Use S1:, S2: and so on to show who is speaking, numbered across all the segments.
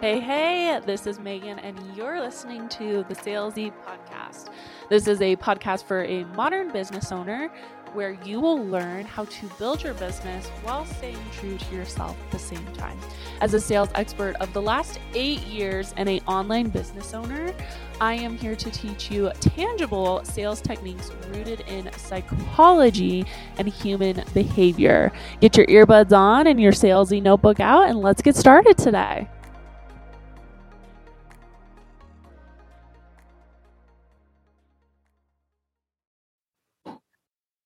S1: Hey, hey, this is Megan, and you're listening to the Salesy Podcast. This is a podcast for a modern business owner where you will learn how to build your business while staying true to yourself at the same time. As a sales expert of the last eight years and an online business owner, I am here to teach you tangible sales techniques rooted in psychology and human behavior. Get your earbuds on and your salesy notebook out, and let's get started today.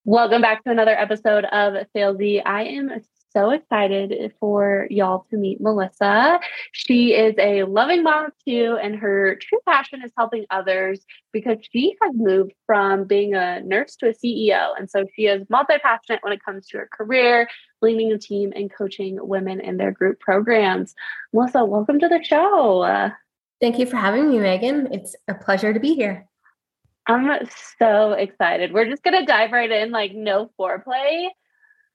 S1: Welcome back to another episode of Salesy. I am so excited for y'all to meet Melissa. She is a loving mom too, and her true passion is helping others because she has moved from being a nurse to a CEO. And so she is multi passionate when it comes to her career, leading a team, and coaching women in their group programs. Melissa, welcome to the show.
S2: Thank you for having me, Megan. It's a pleasure to be here.
S1: I'm so excited. We're just gonna dive right in, like no foreplay.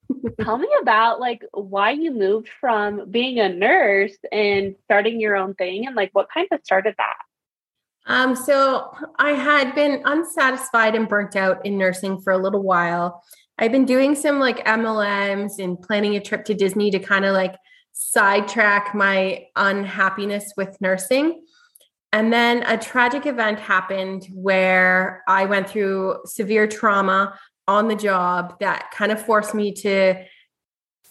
S1: Tell me about like why you moved from being a nurse and starting your own thing and like what kind of started that?
S2: Um, so I had been unsatisfied and burnt out in nursing for a little while. I've been doing some like MLMs and planning a trip to Disney to kind of like sidetrack my unhappiness with nursing. And then a tragic event happened where I went through severe trauma on the job that kind of forced me to,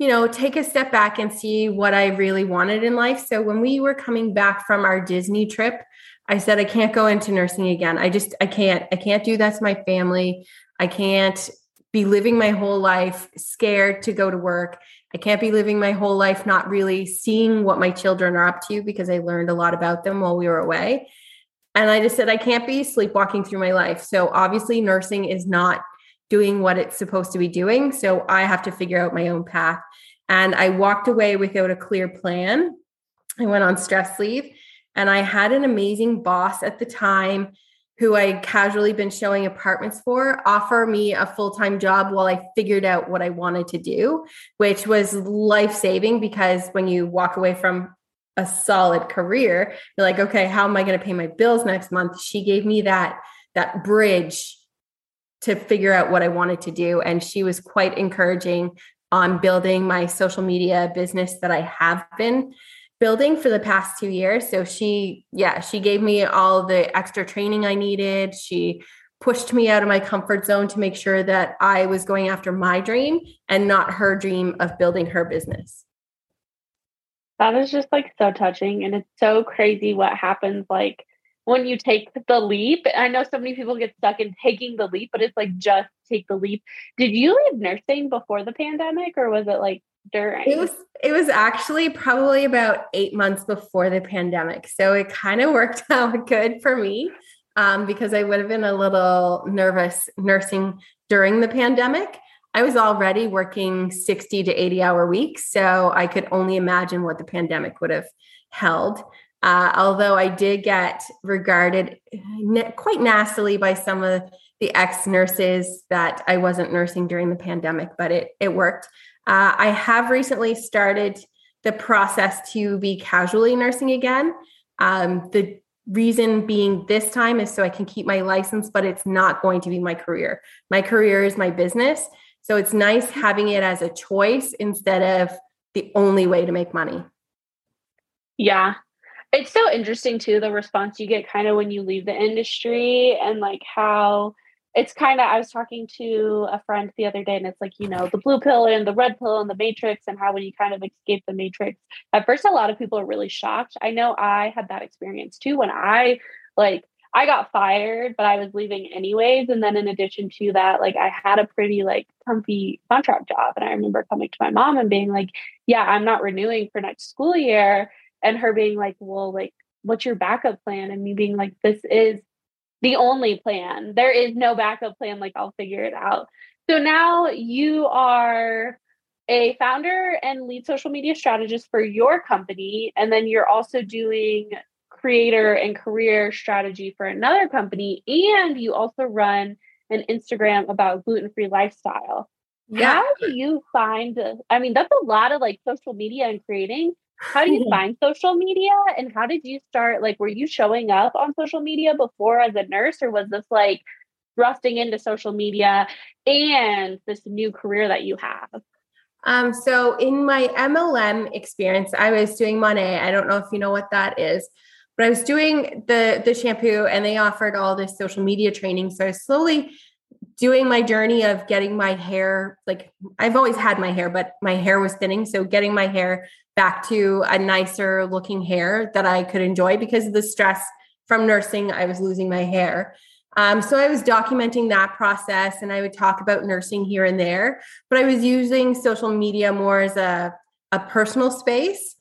S2: you know, take a step back and see what I really wanted in life. So when we were coming back from our Disney trip, I said, I can't go into nursing again. I just, I can't, I can't do that to my family. I can't be living my whole life scared to go to work I can't be living my whole life not really seeing what my children are up to because I learned a lot about them while we were away. And I just said, I can't be sleepwalking through my life. So obviously, nursing is not doing what it's supposed to be doing. So I have to figure out my own path. And I walked away without a clear plan. I went on stress leave and I had an amazing boss at the time who I casually been showing apartments for offer me a full-time job while I figured out what I wanted to do, which was life-saving because when you walk away from a solid career, you're like, okay, how am I going to pay my bills next month? She gave me that that bridge to figure out what I wanted to do and she was quite encouraging on building my social media business that I have been building for the past two years. So she, yeah, she gave me all the extra training I needed. She pushed me out of my comfort zone to make sure that I was going after my dream and not her dream of building her business.
S1: That is just like so touching. And it's so crazy what happens like when you take the leap. I know so many people get stuck in taking the leap, but it's like just take the leap. Did you leave nursing before the pandemic or was it like during?
S2: It was it was actually probably about eight months before the pandemic. So it kind of worked out good for me um, because I would have been a little nervous nursing during the pandemic. I was already working 60 to 80 hour weeks. So I could only imagine what the pandemic would have held. Uh, although I did get regarded quite nastily by some of the ex nurses that I wasn't nursing during the pandemic, but it, it worked. Uh, I have recently started the process to be casually nursing again. Um, the reason being this time is so I can keep my license, but it's not going to be my career. My career is my business. So it's nice having it as a choice instead of the only way to make money.
S1: Yeah. It's so interesting too, the response you get kind of when you leave the industry and like how it's kind of i was talking to a friend the other day and it's like you know the blue pill and the red pill and the matrix and how when you kind of escape the matrix. At first a lot of people are really shocked. I know i had that experience too when i like i got fired but i was leaving anyways and then in addition to that like i had a pretty like comfy contract job and i remember coming to my mom and being like yeah i'm not renewing for next school year and her being like well like what's your backup plan? and me being like this is the only plan. There is no backup plan, like I'll figure it out. So now you are a founder and lead social media strategist for your company. And then you're also doing creator and career strategy for another company. And you also run an Instagram about gluten free lifestyle. Yeah. How do you find, I mean, that's a lot of like social media and creating. How do you find social media and how did you start like were you showing up on social media before as a nurse or was this like thrusting into social media and this new career that you have
S2: um, so in my MLM experience, I was doing Monat. I don't know if you know what that is, but I was doing the the shampoo and they offered all this social media training. So I was slowly doing my journey of getting my hair like I've always had my hair, but my hair was thinning. So getting my hair back to a nicer looking hair that I could enjoy because of the stress from nursing, I was losing my hair. Um, so I was documenting that process and I would talk about nursing here and there, but I was using social media more as a, a personal space.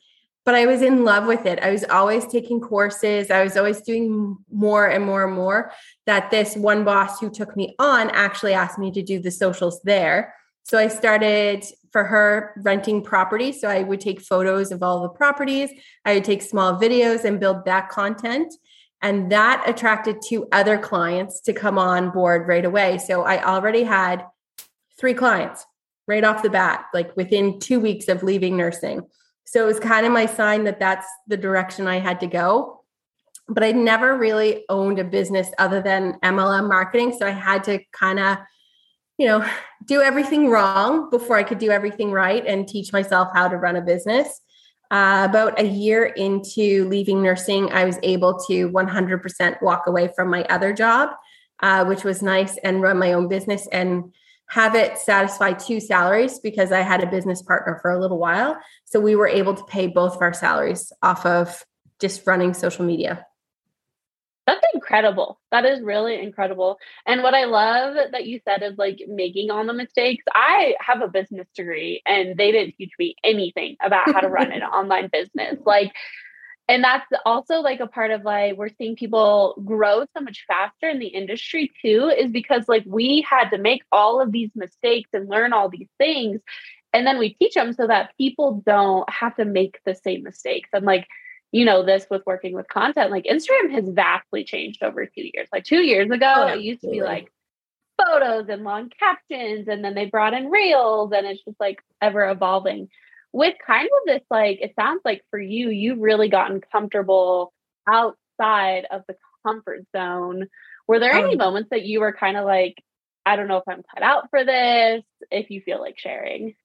S2: But I was in love with it. I was always taking courses. I was always doing more and more and more. That this one boss who took me on actually asked me to do the socials there. So I started for her renting property. So I would take photos of all the properties. I would take small videos and build that content. And that attracted two other clients to come on board right away. So I already had three clients right off the bat, like within two weeks of leaving nursing. So it was kind of my sign that that's the direction I had to go. But I never really owned a business other than MLM marketing. So I had to kind of, you know, do everything wrong before I could do everything right and teach myself how to run a business. Uh, about a year into leaving nursing, I was able to 100% walk away from my other job, uh, which was nice, and run my own business and have it satisfy two salaries because I had a business partner for a little while. So we were able to pay both of our salaries off of just running social media.
S1: That's incredible. That is really incredible. And what I love that you said is like making all the mistakes. I have a business degree and they didn't teach me anything about how to run an online business. Like, and that's also like a part of like we're seeing people grow so much faster in the industry too, is because like we had to make all of these mistakes and learn all these things. And then we teach them so that people don't have to make the same mistakes. And like, you know this with working with content like instagram has vastly changed over two years. Like two years ago oh, it used to be like photos and long captions and then they brought in reels and it's just like ever evolving. With kind of this like it sounds like for you you've really gotten comfortable outside of the comfort zone. Were there any um, moments that you were kind of like i don't know if i'm cut out for this if you feel like sharing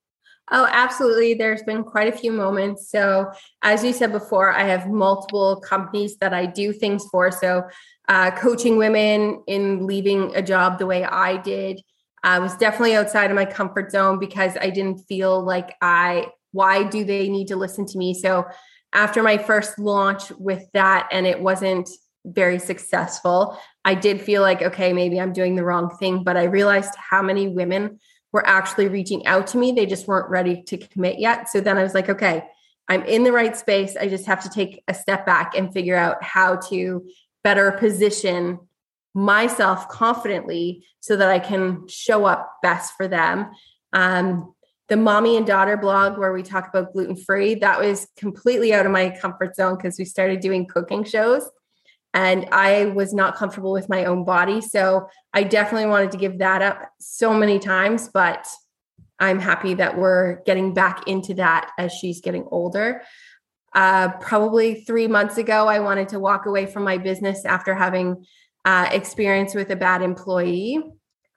S2: Oh, absolutely. There's been quite a few moments. So, as you said before, I have multiple companies that I do things for. So, uh, coaching women in leaving a job the way I did uh, was definitely outside of my comfort zone because I didn't feel like I, why do they need to listen to me? So, after my first launch with that, and it wasn't very successful, I did feel like, okay, maybe I'm doing the wrong thing. But I realized how many women were actually reaching out to me. They just weren't ready to commit yet. So then I was like, okay, I'm in the right space. I just have to take a step back and figure out how to better position myself confidently so that I can show up best for them. Um, the mommy and daughter blog where we talk about gluten free, that was completely out of my comfort zone because we started doing cooking shows and I was not comfortable with my own body. So I definitely wanted to give that up so many times, but I'm happy that we're getting back into that as she's getting older. Uh, probably three months ago, I wanted to walk away from my business after having uh, experience with a bad employee.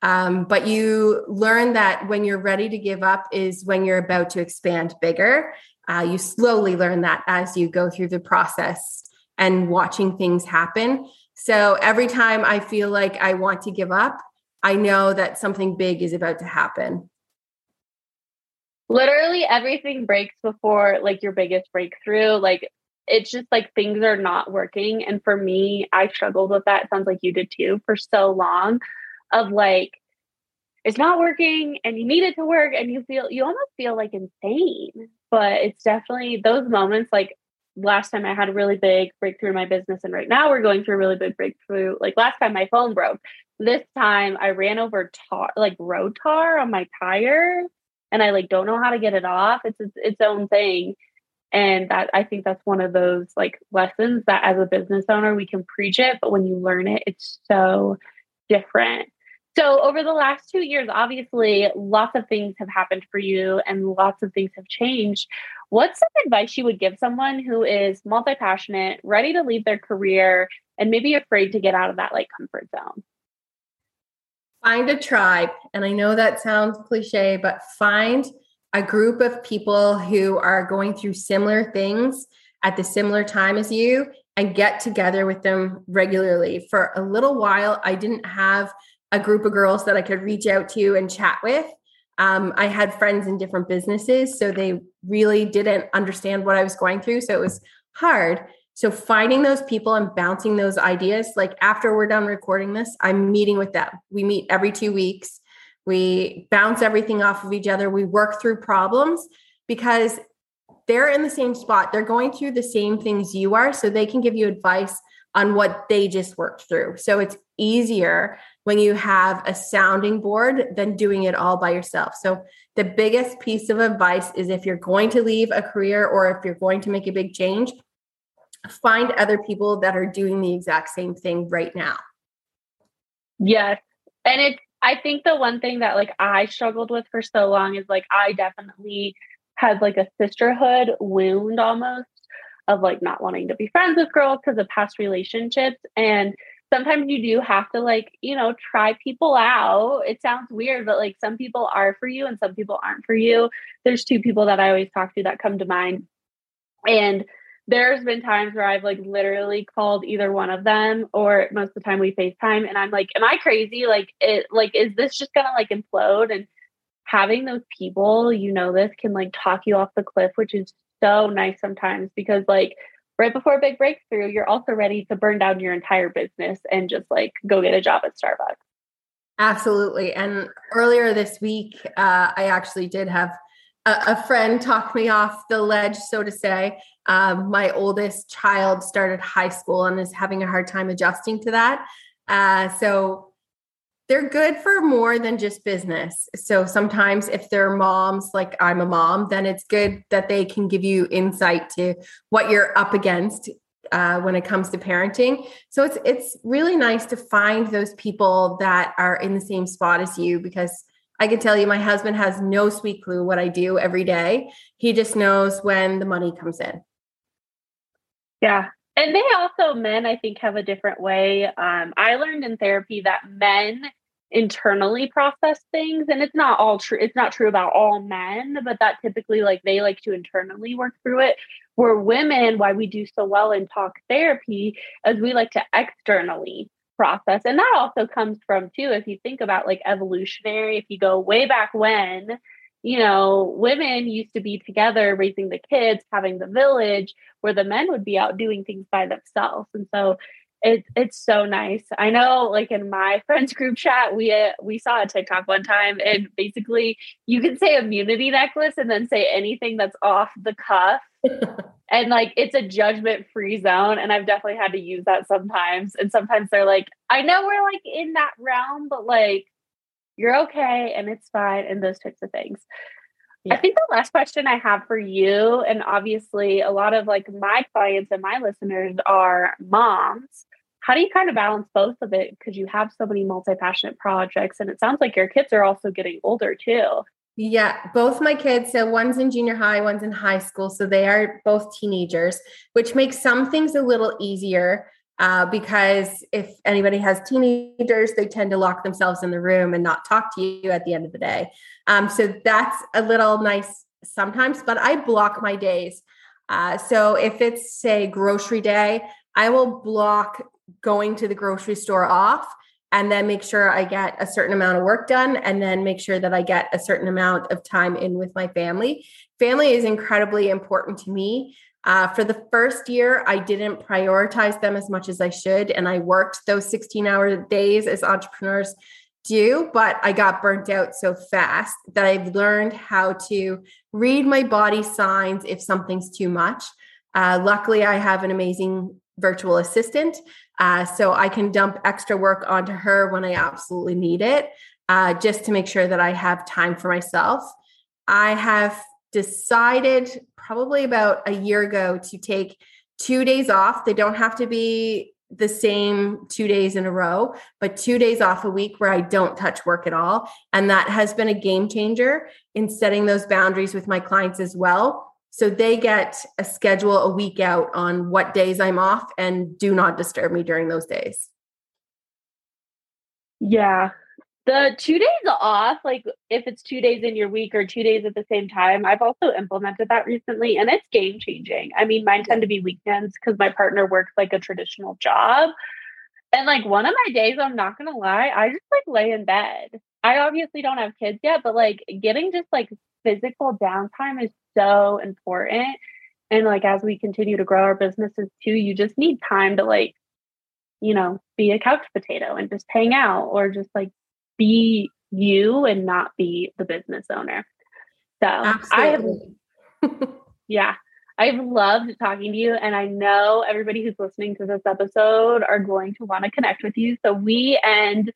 S2: Um, but you learn that when you're ready to give up is when you're about to expand bigger. Uh, you slowly learn that as you go through the process and watching things happen. So every time I feel like I want to give up, I know that something big is about to happen.
S1: Literally everything breaks before like your biggest breakthrough. Like it's just like things are not working. And for me, I struggled with that. It sounds like you did too for so long of like, it's not working and you need it to work and you feel you almost feel like insane but it's definitely those moments like last time I had a really big breakthrough in my business, and right now we're going through a really big breakthrough. Like last time my phone broke. This time I ran over tar, like road tar on my tire, and I like don't know how to get it off. It's its, its own thing. And that I think that's one of those like lessons that as a business owner we can preach it, but when you learn it, it's so different. So, over the last two years, obviously, lots of things have happened for you and lots of things have changed. What's some advice you would give someone who is multi passionate, ready to leave their career, and maybe afraid to get out of that like comfort zone?
S2: Find a tribe. And I know that sounds cliche, but find a group of people who are going through similar things at the similar time as you and get together with them regularly. For a little while, I didn't have a group of girls that I could reach out to and chat with. Um, I had friends in different businesses, so they really didn't understand what I was going through. So it was hard. So finding those people and bouncing those ideas, like after we're done recording this, I'm meeting with them. We meet every two weeks. We bounce everything off of each other. We work through problems because they're in the same spot. They're going through the same things you are. So they can give you advice on what they just worked through. So it's easier when you have a sounding board than doing it all by yourself. So, the biggest piece of advice is if you're going to leave a career or if you're going to make a big change, find other people that are doing the exact same thing right now.
S1: Yes. And it's, I think the one thing that like I struggled with for so long is like I definitely had like a sisterhood wound almost of like not wanting to be friends with girls because of past relationships. And sometimes you do have to like, you know, try people out. It sounds weird, but like some people are for you and some people aren't for you. There's two people that I always talk to that come to mind. And there's been times where I've like literally called either one of them or most of the time we FaceTime and I'm like, am I crazy? Like it like is this just gonna like implode? And having those people, you know this, can like talk you off the cliff, which is so nice sometimes because like right before a big breakthrough, you're also ready to burn down your entire business and just like go get a job at Starbucks.
S2: Absolutely. And earlier this week, uh, I actually did have a, friend talk me off the ledge, so to say. Um, my oldest child started high school and is having a hard time adjusting to that. Uh, so they're good for more than just business. So sometimes if they're moms, like I'm a mom, then it's good that they can give you insight to what you're up against uh, when it comes to parenting. So it's it's really nice to find those people that are in the same spot as you because I can tell you my husband has no sweet clue what I do every day. He just knows when the money comes in.
S1: Yeah. And they also, men, I think, have a different way. Um, I learned in therapy that men internally process things and it's not all true it's not true about all men but that typically like they like to internally work through it where women why we do so well in talk therapy is we like to externally process and that also comes from too if you think about like evolutionary if you go way back when you know, women used to be together raising the kids, having the village, where the men would be out doing things by themselves. And so it's it's so nice. I know, like in my friends group chat, we uh, we saw a TikTok one time, and basically you can say immunity necklace and then say anything that's off the cuff, and like it's a judgment free zone. And I've definitely had to use that sometimes. And sometimes they're like, I know we're like in that realm, but like you're okay and it's fine and those types of things. Yeah. I think the last question I have for you, and obviously a lot of like my clients and my listeners are moms. How do you kind of balance both of it? Because you have so many multi passionate projects, and it sounds like your kids are also getting older too.
S2: Yeah, both my kids. So one's in junior high, one's in high school. So they are both teenagers, which makes some things a little easier uh, because if anybody has teenagers, they tend to lock themselves in the room and not talk to you at the end of the day. Um, so that's a little nice sometimes, but I block my days. Uh, so if it's, say, grocery day, I will block going to the grocery store off and then make sure I get a certain amount of work done and then make sure that I get a certain amount of time in with my family. Family is incredibly important to me. Uh, for the first year, I didn't prioritize them as much as I should. And I worked those 16 hour days as entrepreneurs do, but I got burnt out so fast that I've learned how to read my body signs if something's too much. Uh, luckily, I have an amazing virtual assistant. Uh, so I can dump extra work onto her when I absolutely need it, uh, just to make sure that I have time for myself. I have decided probably about a year ago to take two days off. They don't have to be the same two days in a row, but two days off a week where I don't touch work at all. And that has been a game changer in setting those boundaries with my clients as well. So they get a schedule a week out on what days I'm off and do not disturb me during those days.
S1: Yeah. The two days off, like if it's two days in your week or two days at the same time, I've also implemented that recently and it's game changing. I mean, mine tend to be weekends because my partner works like a traditional job. And like one of my days, I'm not gonna lie, I just like lay in bed. I obviously don't have kids yet, but like getting just like physical downtime is so important. And like as we continue to grow our businesses too, you just need time to like, you know, be a couch potato and just hang out or just like be you and not be the business owner. So Absolutely. I have, yeah, I've loved talking to you. And I know everybody who's listening to this episode are going to want to connect with you. So we end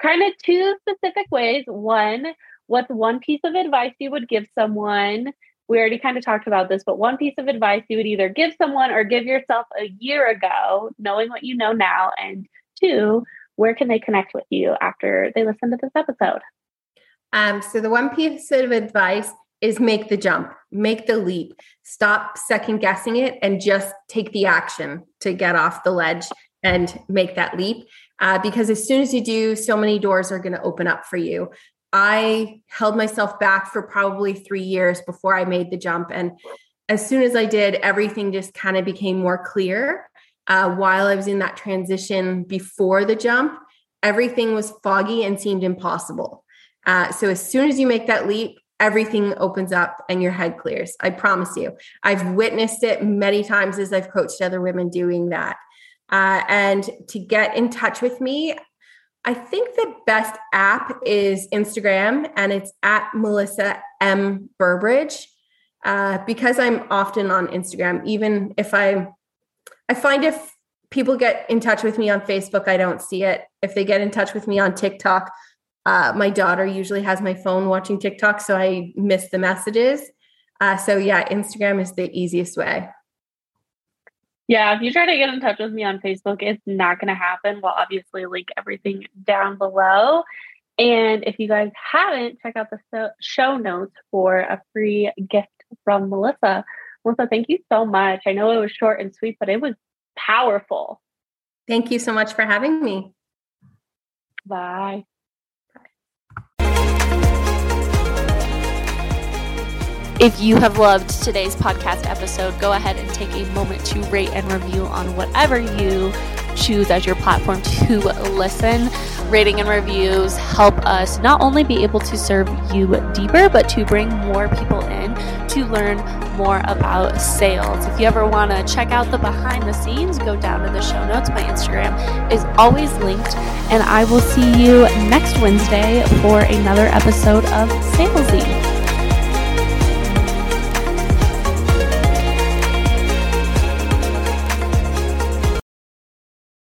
S1: kind of two specific ways. One, what's one piece of advice you would give someone? We already kind of talked about this, but one piece of advice you would either give someone or give yourself a year ago, knowing what you know now. And two, where can they connect with you after they listen to this episode?
S2: Um, so the one piece of advice is make the jump, make the leap, stop second guessing it, and just take the action to get off the ledge and make that leap. Uh, because as soon as you do, so many doors are going to open up for you. I held myself back for probably three years before I made the jump. And as soon as I did, everything just kind of became more clear uh, while I was in that transition before the jump, everything was foggy and seemed impossible. Uh, so as soon as you make that leap, everything opens up and your head clears. I promise you. I've witnessed it many times as I've coached other women doing that. Uh, and to get in touch with me, I think the best app is Instagram, and it's at Melissa M Burbridge. Uh, because I'm often on Instagram, even if I I find if people get in touch with me on Facebook, I don't see it. If they get in touch with me on TikTok, uh, my daughter usually has my phone watching TikTok, so I miss the messages. Uh, so yeah, Instagram is the easiest way.
S1: Yeah, if you try to get in touch with me on Facebook, it's not going to happen. We'll obviously link everything down below. And if you guys haven't, check out the show notes for a free gift from Melissa. Melissa, thank you so much. I know it was short and sweet, but it was powerful.
S2: Thank you so much for having me.
S1: Bye. If you have loved today's podcast episode, go ahead and take a moment to rate and review on whatever you choose as your platform to listen. Rating and reviews help us not only be able to serve you deeper, but to bring more people in to learn more about sales. If you ever want to check out the behind the scenes, go down to the show notes. My Instagram is always linked, and I will see you next Wednesday for another episode of Salesy.